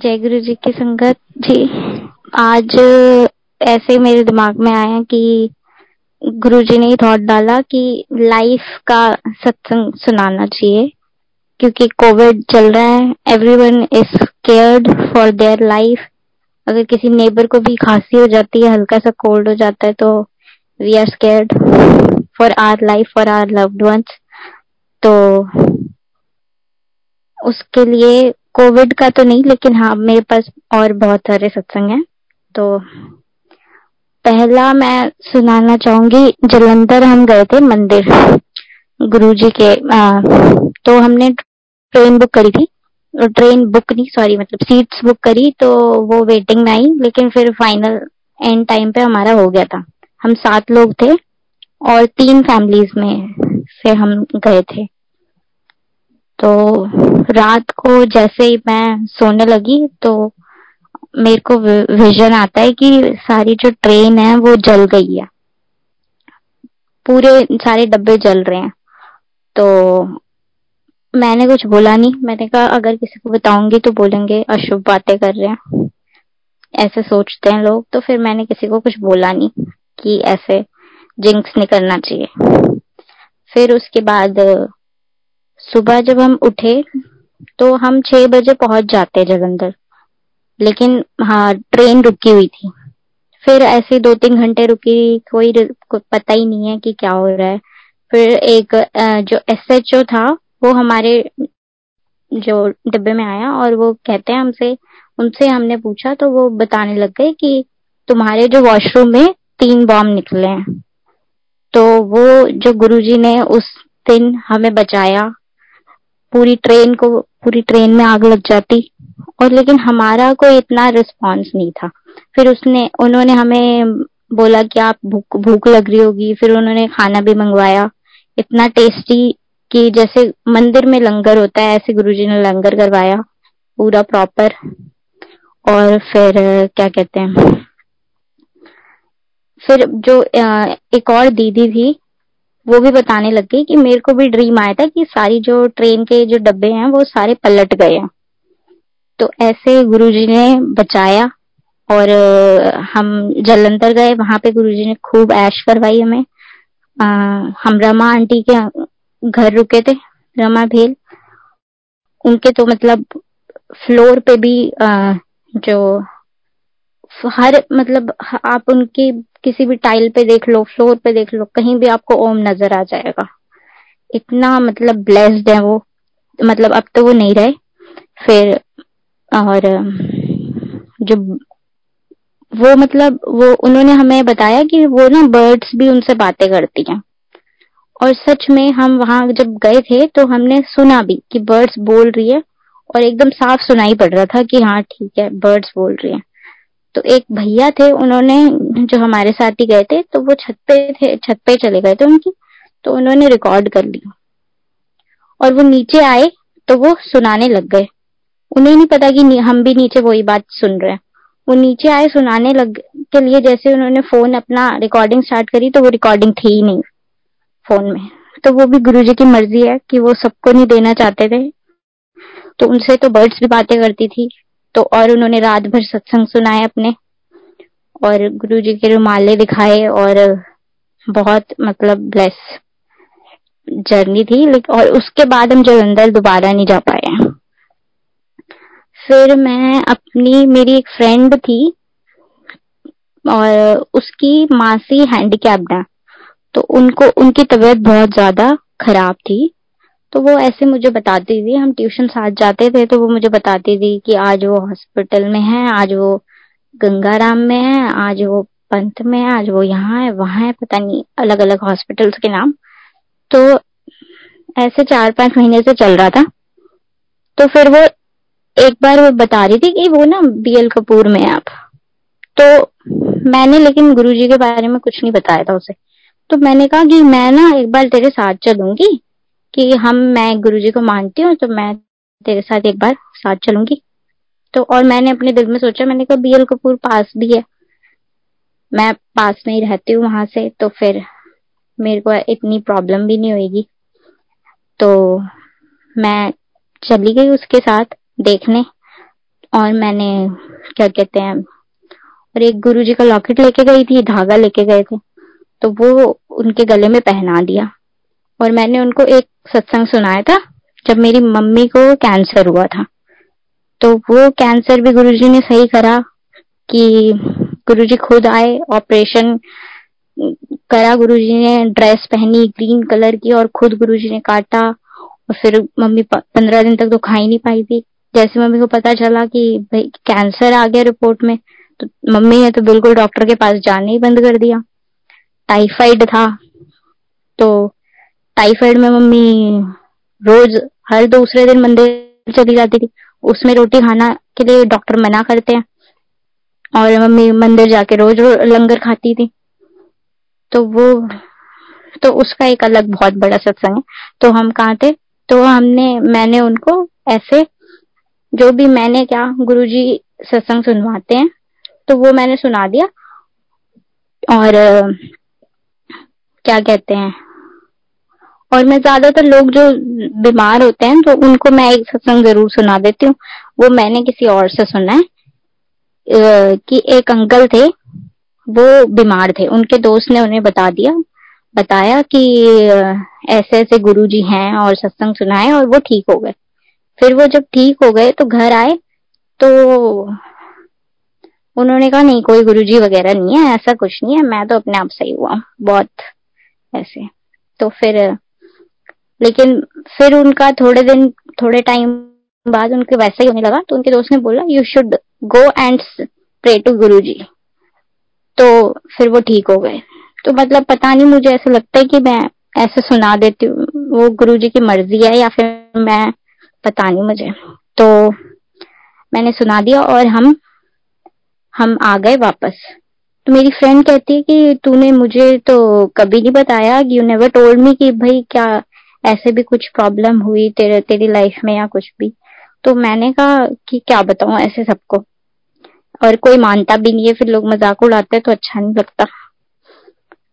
जय गुरु जी की संगत जी, आज ऐसे मेरे दिमाग में आया कि गुरु जी ने थॉट डाला कि लाइफ का सत्संग सुनाना चाहिए, क्योंकि कोविड चल रहा है everyone is cared for their life अगर किसी नेबर को भी खांसी हो जाती है, हल्का सा कोल्ड हो जाता है तो we are scared for our life for our loved ones तो उसके लिए कोविड का तो नहीं लेकिन हाँ मेरे पास और बहुत सारे सत्संग हैं। तो पहला मैं सुनाना चाहूँगी जलंधर हम गए थे मंदिर गुरु जी के आ, तो हमने ट्रेन बुक करी थी। ट्रेन बुक नहीं सॉरी मतलब सीट्स बुक करी तो वो वेटिंग में आई लेकिन फिर फाइनल एंड टाइम पे हमारा हो गया था। हम सात लोग थे और तीन फैमिलीज़ में से हम गए थे। तो रात को जैसे ही मैं सोने लगी तो मेरे को विजन आता है कि सारी जो ट्रेन है वो जल गई है। पूरे सारे डब्बे जल रहे हैं। तो मैंने कुछ बोला नहीं। मैंने कहा, अगर किसी को बताऊँगी तो बोलेंगे, अशुभ बातें कर रहे हैं। ऐसे सोचते हैं लोग। तो फिर मैंने किसी को कुछ बोला नहीं कि ऐसे जिंक्स नहीं करना चाहिए। फिर उसके बाद सुबह जब हम उठे तो हम छह बजे पहुँच जाते जलंधर। लेकिन हाँ ट्रेन रुकी हुई थी। फिर ऐसे दो तीन घंटे रुकी, कोई पता ही नहीं है कि क्या हो रहा है। फिर एक जो एस एच ओ था, वो हमारे जो डिब्बे में आया और वो कहते हैं हमसे, उनसे हमने पूछा तो वो बताने लग गए कि तुम्हारे जो वॉशरूम में तीन बॉम्ब निकले हैं। तो वो जो गुरुजी ने उस दिन हमें बचाया पूरी ट्रेन को, पूरी ट्रेन में आग लग जाती। और लेकिन हमारा कोई इतना रिस्पॉन्स नहीं था। फिर उसने, उन्होंने हमें बोला कि आप भूख भूख लग रही होगी। फिर उन्होंने खाना भी मंगवाया। इतना टेस्टी कि जैसे मंदिर में लंगर होता है, ऐसे गुरुजी ने लंगर करवाया, पूरा प्रॉपर और फिर, क्या कहते हैं? फिर जो एक और दीदी थी वो भी बताने लग गई कि मेरे को भी ड्रीम आया था कि सारी जो ट्रेन के जो डब्बे हैं वो सारे पलट गए हैं। तो ऐसे गुरुजी ने बचाया और हम जलंधर गए। वहाँ पे गुरुजी ने खूब ऐश करवाई हमें। आ, हम रमा आंटी के घर रुके थे रमा भेल। उनके तो मतलब फ्लोर पे भी आ, जो हर मतलब आप उनकी किसी भी टाइल पे देख लो फ्लोर पे देख लो, कहीं भी आपको ओम नज़र आ जाएगा। इतना मतलब ब्लेस्ड है वो। मतलब अब तो वो नहीं रहे। फिर, और, जो, वो मतलब वो, उन्होंने हमें बताया कि वो ना बर्ड्स भी उनसे बातें करती हैं। और सच में, हम वहाँ जब गए थे तो हमने सुना भी कि बर्ड्स बोल रही है, और एकदम साफ़ सुनाई पड़ रहा था कि हाँ ठीक है बर्ड्स बोल रही है। तो एक भैया थे, उन्होंने जो हमारे साथ ही गए थे तो वो छत पे थे, छत पे चले गए थे उनकी तो उन्होंने रिकॉर्ड कर लिया और वो नीचे आए तो वो सुनाने लग गए। उन्हें नहीं पता कि हम भी नीचे वही बात सुन रहे हैं। वो नीचे आए, सुनाने लग, के लिए जैसे उन्होंने फ़ोन अपना रिकॉर्डिंग स्टार्ट करी तो वो रिकॉर्डिंग थी ही नहीं फ़ोन में। तो वो भी गुरु जी की मर्ज़ी है कि वो सबको नहीं देना चाहते थे। तो उनसे तो बर्ड्स भी बातें करती थी। तो और उन्होंने रात भर सत्संग सुनाए अपने और गुरु जी के रुमाले दिखाए और बहुत मतलब ब्लेस जर्नी थी और उसके बाद हम जलंधर दोबारा नहीं जा पाए फिर मैं अपनी, मेरी एक फ्रेंड थी और उसकी मासी हैंडीकैप्ड है तो उनको, उनकी तबीयत बहुत ज़्यादा खराब थी। तो वो ऐसे मुझे बताती थी, हम ट्यूशन साथ जाते थे तो वो मुझे बताती थी कि आज वो हॉस्पिटल में है, आज वो गंगाराम में है, आज वो पंथ में है, आज वो यहाँ है, वहाँ है, पता नहीं अलग अलग हॉस्पिटल्स के नाम। तो ऐसे चार पाँच महीने से चल रहा था। तो फिर वो एक बार वो बता रही थी कि वो ना बीएल कपूर में है आप तो मैंने, लेकिन गुरुजी के बारे में कुछ नहीं बताया था उसे। तो मैंने कहा कि मैं ना एक बार तेरे साथ चलूँगी कि हम, मैं गुरुजी को मानती हूँ तो मैं तेरे साथ एक बार साथ चलूँगी। तो और मैंने अपने दिल में सोचा, मैंने कहा, बीएल कपूर पास भी है। मैं पास में ही रहती हूँ वहाँ से तो फिर मेरे को इतनी प्रॉब्लम भी नहीं होगी तो मैं चली गई उसके साथ देखने, और मैंने, क्या कहते हैं, और एक गुरु जी का लॉकेट लेके गई थी, धागा लेके गए थे। तो वो उनके गले में पहना दिया। और मैंने उनको एक सत्संग सुनाया था, जब मेरी मम्मी को कैंसर हुआ था। तो वो कैंसर भी गुरुजी ने सही करा कि गुरुजी खुद आए ऑपरेशन करा गुरुजी ने ड्रेस पहनी ग्रीन कलर की और खुद गुरुजी ने काटा और फिर मम्मी पंद्रह दिन तक तो खा ही नहीं पाई थी। जैसे मम्मी को पता चला कि भाई कैंसर आ गया रिपोर्ट में तो मम्मी ने तो बिल्कुल डॉक्टर के पास जाने ही बंद कर दिया। टाइफाइड था तो टाइफाइड में मम्मी रोज हर दूसरे दिन मंदिर चली जाती थी। उसमें रोटी खाना के लिए डॉक्टर मना करते हैं। और मम्मी मंदिर जाके रोज लंगर खाती थी। तो वो तो उसका एक अलग बहुत बड़ा सत्संग है। तो हम कहा थे? तो हमने, मैंने उनको ऐसे, जो भी मैंने क्या गुरुजी सत्संग सुनवाते हैं तो वो मैंने सुना दिया। और, क्या कहते हैं? और मैं ज़्यादातर लोग जो बीमार होते हैं तो उनको मैं एक सत्संग ज़रूर सुना देती हूँ। वो मैंने किसी और से सुना है कि एक अंकल थे, वो बीमार थे। उनके दोस्त ने उन्हें बता दिया, बताया कि ऐसे ऐसे गुरु जी हैं और सत्संग सुनाए और वो ठीक हो गए। फिर वो जब ठीक हो गए तो घर आए तो उन्होंने कहा, नहीं, कोई गुरुजी वगैरह नहीं है, ऐसा कुछ नहीं है, मैं तो अपने आप सही हुआ बहुत ऐसे। तो फिर लेकिन फिर उनका थोड़े दिन, थोड़े टाइम बाद उनके वैसे ही होने लगा तो उनके दोस्त ने बोला you should go and pray to Guru ji तो फिर वो ठीक हो गए। तो मतलब पता नहीं, मुझे ऐसा लगता है कि मैं ऐसे सुना देती हूँ। वो गुरु जी की मर्ज़ी है या फिर मैं, पता नहीं मुझे। तो मैंने सुना दिया और हम हम आ गए वापस। तो मेरी फ्रेंड कहती है कि तूने मुझे तो कभी नहीं बताया यू नेवर टोल्ड मी कि भाई क्या ऐसे भी कुछ प्रॉब्लम हुई तेरे, तेरी लाइफ में या कुछ भी? तो मैंने कहा कि क्या बताऊँ ऐसे सबको? और कोई मानता भी नहीं है, फिर लोग मज़ाक उड़ाते हैं तो अच्छा नहीं लगता।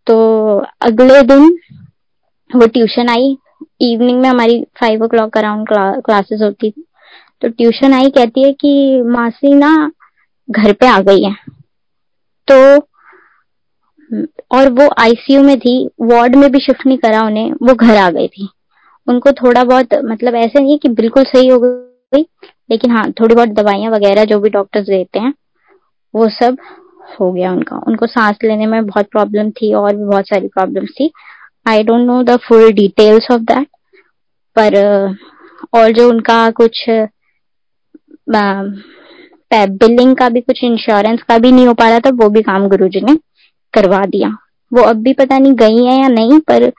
तो अगले दिन वो ट्यूशन आई। इवनिंग में हमारी five o'clock around classes होती थी। तो ट्यूशन आई, कहती है कि मासी ना घर पे आ गई है। तो और वो आईसीयू में थी वार्ड में भी शिफ्ट नहीं करा उन्हें, वो घर आ गई थी। उनको थोड़ा बहुत मतलब ऐसे नहीं कि बिल्कुल सही हो गई, लेकिन हाँ थोड़ी बहुत दवाइयाँ वगैरह जो भी डॉक्टर्स देते हैं, वो सब हो गया उनका। उनको सांस लेने में बहुत प्रॉब्लम थी, और भी बहुत सारी प्रॉब्लम्स थी। I don't know the full details of that पर और जो उनका कुछ बिलिंग का भी कुछ इंश्योरेंस का भी नहीं हो पा रहा था, वो भी काम गुरुजी ने करवा दिया। वो अब भी पता नहीं गई है या नहीं, पर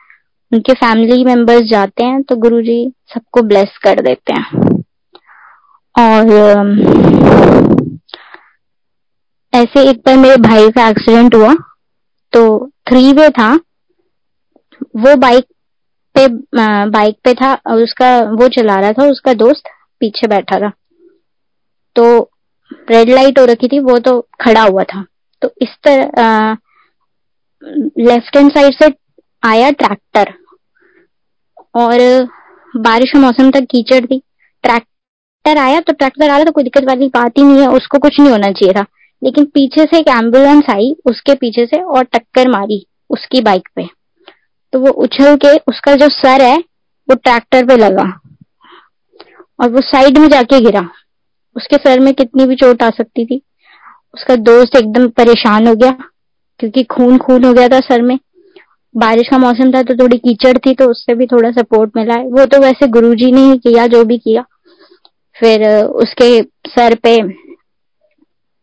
उनके फैमिली मेंबर्स जाते हैं तो गुरुजी सबको ब्लेस कर देते हैं। और ऐसे एक बार मेरे भाई का एक्सीडेंट हुआ तो थ्री वे था। वो बाइक पे बाइक पे था, और उसका, वो चला रहा था, उसका दोस्त पीछे बैठा था। तो रेड लाइट हो रखी थी, वो तो खड़ा हुआ था। तो इस तरह लेफ़्ट हैंड साइड से आया ट्रैक्टर। और बारिश का मौसम तक कीचड़ थी। ट्रैक्टर आया तो ट्रैक्टर आ रहा तो कोई दिक्कत वाली बात ही नहीं है, उसको कुछ नहीं होना चाहिए था। लेकिन पीछे से एक एंबुलेंस आई, उसके पीछे से और टक्कर मारी उसकी बाइक पे। तो वो उछल के उसका जो सर है, वो ट्रैक्टर पे लगा। और वो साइड में जाके गिरा। उसके सर में कितनी भी चोट आ सकती थी। उसका दोस्त एकदम परेशान हो गया, क्योंकि खून खून हो गया था सर में। बारिश का मौसम था तो थोड़ी कीचड़ थी तो उससे भी थोड़ा सपोर्ट मिला है। वो तो वैसे गुरुजी ने ही किया जो भी किया। फिर उसके सर पे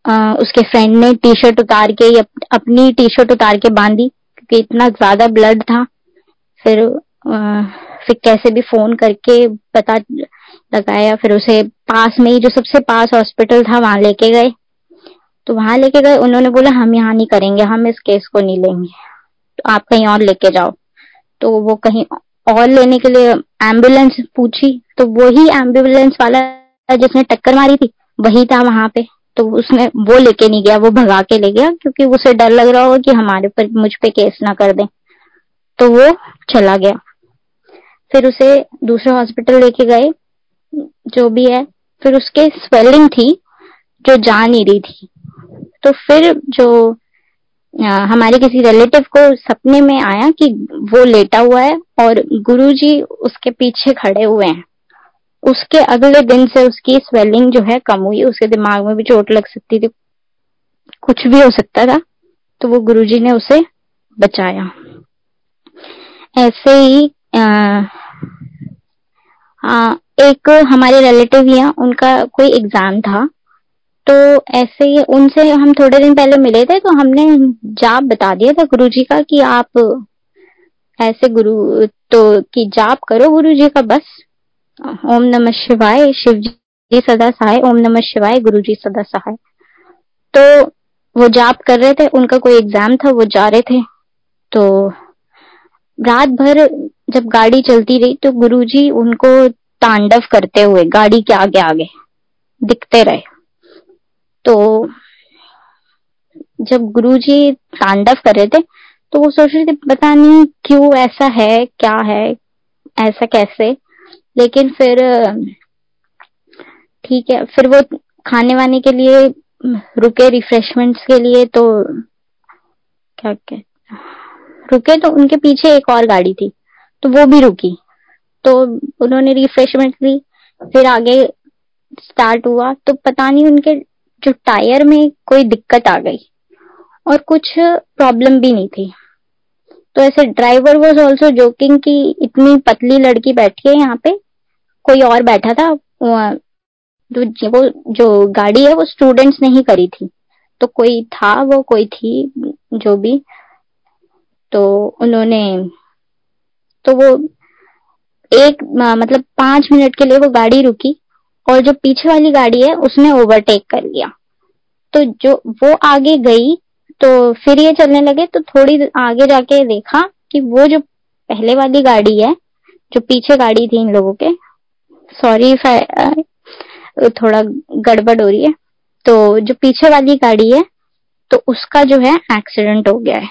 आ, उसके फ्रेंड ने टी शर्ट उतार के अप, अपनी टी शर्ट उतार के बांधी क्योंकि इतना ज़्यादा ब्लड था। फिर आ, फिर कैसे भी फ़ोन करके पता लगाया फिर उसे पास में ही जो सबसे पास हॉस्पिटल था वहाँ लेके गए। तो वहाँ लेके गए उन्होंने बोला हम यहाँ नहीं करेंगे हम इस केस को नहीं लेंगे। तो आप कहीं और लेके जाओ। तो वो कहीं और लेने के लिए एंबुलेंस पूछी तो वही एंबुलेंस वाला जिसने टक्कर मारी थी, वही था वहाँ पे। तो उसने वो लेके नहीं गया, वो भगा के ले गया, क्योंकि उसे डर लग रहा होगा कि हमारे पर मुझ पे केस ना कर दे। तो वो चला गया। फिर उसे दूसरे हॉस्पिटल लेके गए, जो भी है। फिर उसके स्वेलिंग थी, जो जा नहीं रही थी। तो फिर जो हमारे किसी रिलेटिव को सपने में आया कि वो लेटा हुआ है और गुरुजी उसके पीछे खड़े हुए हैं। उसके अगले दिन से उसकी स्वेलिंग जो है कम हुई उसके दिमाग में भी चोट लग सकती थी। कुछ भी हो सकता था तो वो गुरुजी ने उसे बचाया। ऐसे ही आ, आ, एक हमारे रिलेटिव ही उनका कोई एग्ज़ाम था तो ऐसे ही उनसे हम थोड़े दिन पहले मिले थे तो हमने जाप बता दिया था गुरु जी का कि आप ऐसे गुरु तो कि जाप करो गुरु जी का बस। ओम नमः शिवाय शिव जी सदा सहाय, ओम नमः शिवाय गुरु जी सदा सहाय। तो वो जाप कर रहे थे, उनका कोई एग्ज़ाम था, वो जा रहे थे। तो रात भर जब गाड़ी चलती रही तो गुरुजी उनको तांडव करते हुए, गाड़ी के आगे आगे दिखते रहे। तो जब गुरुजी तांडव कर रहे थे तो वो सोच रहे थे, पता नहीं क्यों ऐसा है, क्या है, ऐसा कैसे? लेकिन फिर, ठीक है, फिर वो खाने वाने के लिए, रुके रिफ्रेशमेंट्स के लिए तो क्या क्या रुके तो उनके पीछे एक और गाड़ी थी तो वो भी रुकी। तो उन्होंने रिफ्रेशमेंट ली, फिर आगे स्टार्ट हुआ तो पता नहीं उनके जो टायर में कोई दिक्कत आ गई और कुछ प्रॉब्लम भी नहीं थी। तो ऐसे ड्राइवर वॉज़ ऑल्सो जोकिंग कि इतनी पतली लड़की बैठी है यहाँ पे, कोई और बैठा था जो वो, जो गाड़ी है वो स्टूडेंट्स ने ही करी थी। तो कोई था वो, कोई थी, जो भी तो उन्होंने तो वो एक मतलब पाँच मिनट के लिए वो गाड़ी रुकी। और जो पीछे वाली गाड़ी है, उसने ओवरटेक कर लिया। तो जो, वो आगे गई तो फिर ये चलने लगे तो थोड़ी आगे जाके देखा कि वो जो पहले वाली गाड़ी है, जो पीछे गाड़ी थी इन लोगों के सॉरी थोड़ा गड़बड़ हो रही है तो जो पीछे वाली गाड़ी है तो उसका जो है एक्सीडेंट हो गया है।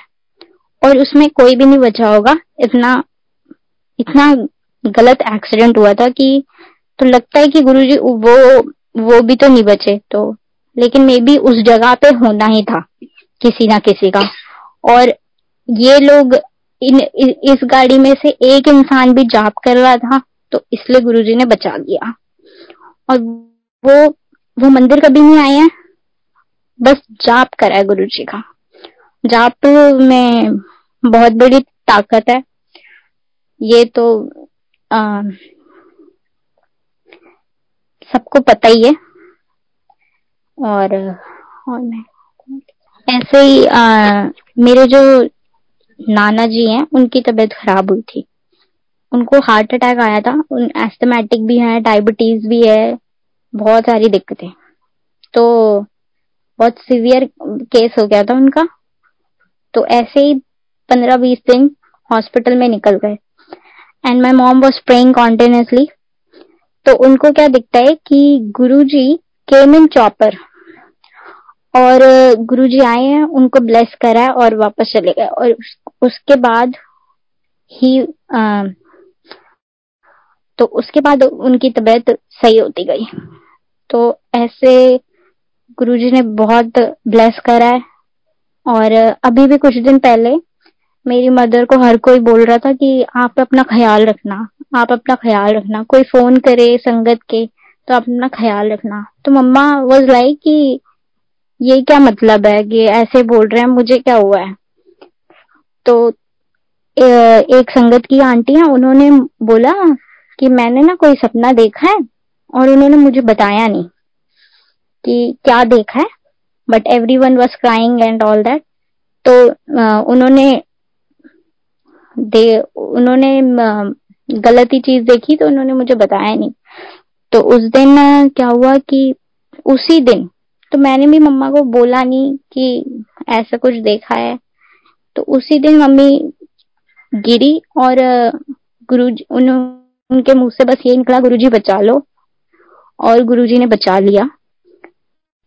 और उसमें कोई भी नहीं बचा होगा। इतना इतना गलत एक्सीडेंट हुआ था कि तो लगता है कि गुरु जी वो वो भी तो नहीं बचे तो लेकिन मे बी उस जगह पे होना ही था किसी ना किसी का। और ये लोग इन इस गाड़ी में से एक इंसान भी जाप कर रहा था तो इसलिए गुरुजी ने बचा लिया। और वो वो मंदिर कभी नहीं आए हैं? बस जाप करा है गुरु जी का। जाप में बहुत बड़ी ताकत है। ये तो आ, सबको पता ही है। और ऐसे ही आ, मेरे जो नाना जी हैं उनकी तबीयत खराब हुई थी। उनको हार्ट अटैक आया था उन एस्थमेटिक भी है डायबिटीज़ भी है बहुत सारी दिक्कतें। तो बहुत सीवियर केस हो गया था उनका। तो ऐसे ही पंद्रह बीस दिन हॉस्पिटल में निकल गए। And my mom was praying continuously तो उनको क्या दिखता है कि गुरुजी केम इन चॉपर और गुरुजी आए हैं उनको ब्लेस करा और वापस चले गए। और उसके बाद ही आ, तो उसके बाद उनकी तबीयत सही होती गई। तो ऐसे गुरुजी ने बहुत ब्लेस करा है। और अभी भी कुछ दिन पहले मेरी मदर को हर कोई बोल रहा था कि आप अपना ख्याल रखना। आप अपना ख्याल रखना। कोई फ़ोन करे संगत के तो आप अपना ख्याल रखना। तो मम्मा वॉज़ लाइक कि ये क्या मतलब है कि ऐसे बोल रहे हैं, मुझे क्या हुआ है? तो एक संगत की आंटी है उन्होंने बोला कि मैंने ना कोई सपना देखा है और उन्होंने मुझे बताया नहीं कि क्या देखा है but everyone was crying and all that तो उन्होंने दे, उन्होंने गलत ही चीज़ देखी तो उन्होंने मुझे बताया नहीं। तो उस दिन क्या हुआ कि उसी दिन तो मैंने भी मम्मा को बोला नहीं कि ऐसा कुछ देखा है। तो उसी दिन मम्मी गिरी और गुरु उन, उनके मुँह से बस ये निकला गुरुजी बचा लो। और गुरुजी ने बचा लिया।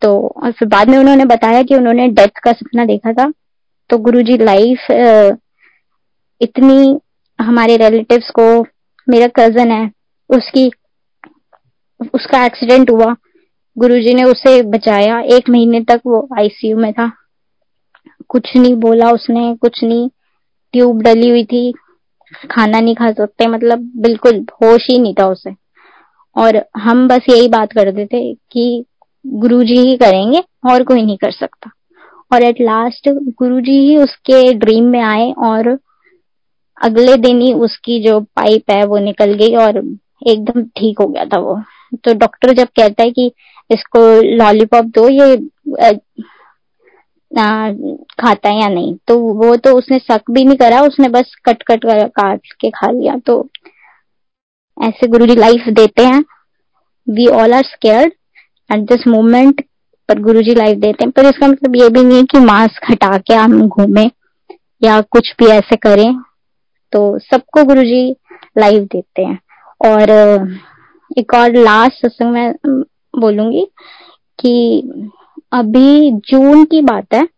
तो और फिर बाद में उन्होंने बताया कि उन्होंने डेथ का सपना देखा था। तो गुरुजी लाइफ इतनी हमारे रिलेटिव्स को, मेरा कज़न है, उसकी, उसका एक्सीडेंट हुआ। गुरुजी ने उसे बचाया। एक महीने तक वो आईसीयू में था। कुछ नहीं बोला उसने, कुछ नहीं। ट्यूब डली हुई थी। खाना नहीं खा सकते मतलब बिल्कुल होश ही नहीं था उसे। और हम बस यही बात करते थे कि गुरुजी ही करेंगे और कोई नहीं कर सकता। और एट लास्ट गुरुजी ही उसके ड्रीम में आए और अगले दिन ही उसकी जो पाइप है वो निकल गई और एकदम ठीक हो गया था वो। तो डॉक्टर जब कहता है कि इसको लॉलीपॉप दो ये आ, खाता है या नहीं? तो वो तो उसने शक भी नहीं करा उसने बस कट कट काट के खा लिया। तो ऐसे गुरु जी लाइफ देते हैं। We all are scared at this moment पर गुरु जी लाइफ देते हैं। पर इसका मतलब ये भी नहीं है कि मास्क हटा के हम घूमे या कुछ भी ऐसे करें। तो सबको गुरु जी लाइफ देते हैं। और एक और लास्ट सत्संग में बोलूँगी कि अभी जून की बात है।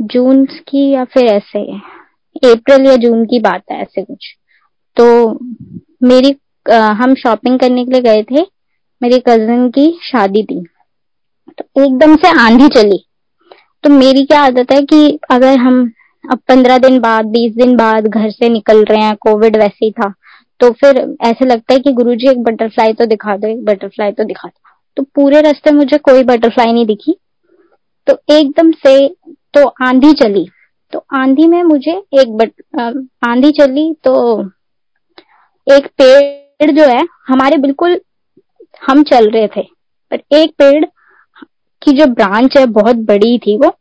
जून की या फिर ऐसे अप्रैल या जून की बात है ऐसे कुछ। तो मेरी आ, हम शॉपिंग करने के लिए गए थे। मेरी कज़न की शादी थी। तो एकदम से आंधी चली। तो मेरी क्या आदत है कि अगर हम अब पंद्रह दिन बाद, बीस दिन बाद घर से निकल रहे हैं कोविड वैसे ही था। तो फिर ऐसे लगता है कि गुरुजी एक बटरफ्लाई तो दिखा दो, एक बटरफ्लाई तो दिखा दो। तो पूरे रास्ते मुझे कोई बटरफ्लाई नहीं दिखी। तो एकदम से तो आंधी चली। तो आंधी में मुझे एक बट आंधी चली तो एक पेड़ जो है, हमारे बिल्कुल हम चल रहे थे। पर एक पेड़ की जो ब्रांच है, बहुत बड़ी थी वो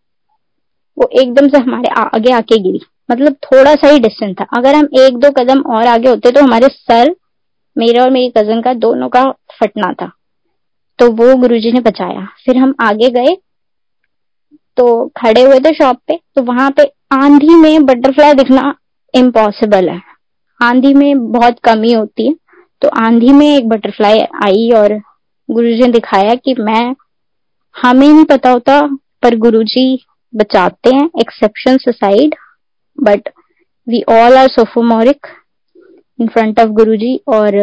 वो एकदम से हमारे आगे आके गिरी। मतलब थोड़ा सा ही डिस्टेंस था। अगर हम एक दो कदम और आगे होते तो हमारे सर मेरा और मेरी कज़न का दोनों का फटना था। तो वो गुरुजी ने बचाया। फिर हम आगे गए तो खड़े हुए थे शॉप पे। तो वहाँ पे आंधी में बटरफ्लाई दिखना इम्पॉसिबल है। आंधी में बहुत कमी होती है। तो आंधी में एक बटरफ्लाई आई और गुरुजी ने दिखाया कि मैं, हमें नहीं पता होता, पर गुरुजी बचाते हैं exception side but we all are sophomoric in front of Guruji और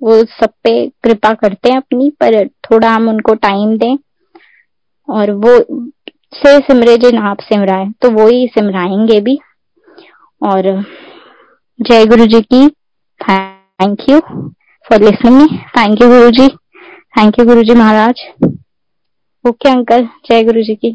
वो सब पे कृपा करते हैं अपनी, पर थोड़ा हम उनको टाइम दें और वो से सिमरे जो आप सिमराए तो वो ही सिमराएँगे भी। और, जय गुरु जी की thank you for listening thank you Guru ji thank you Guru ji Maharaj. Okay uncle जय गुरु जी की।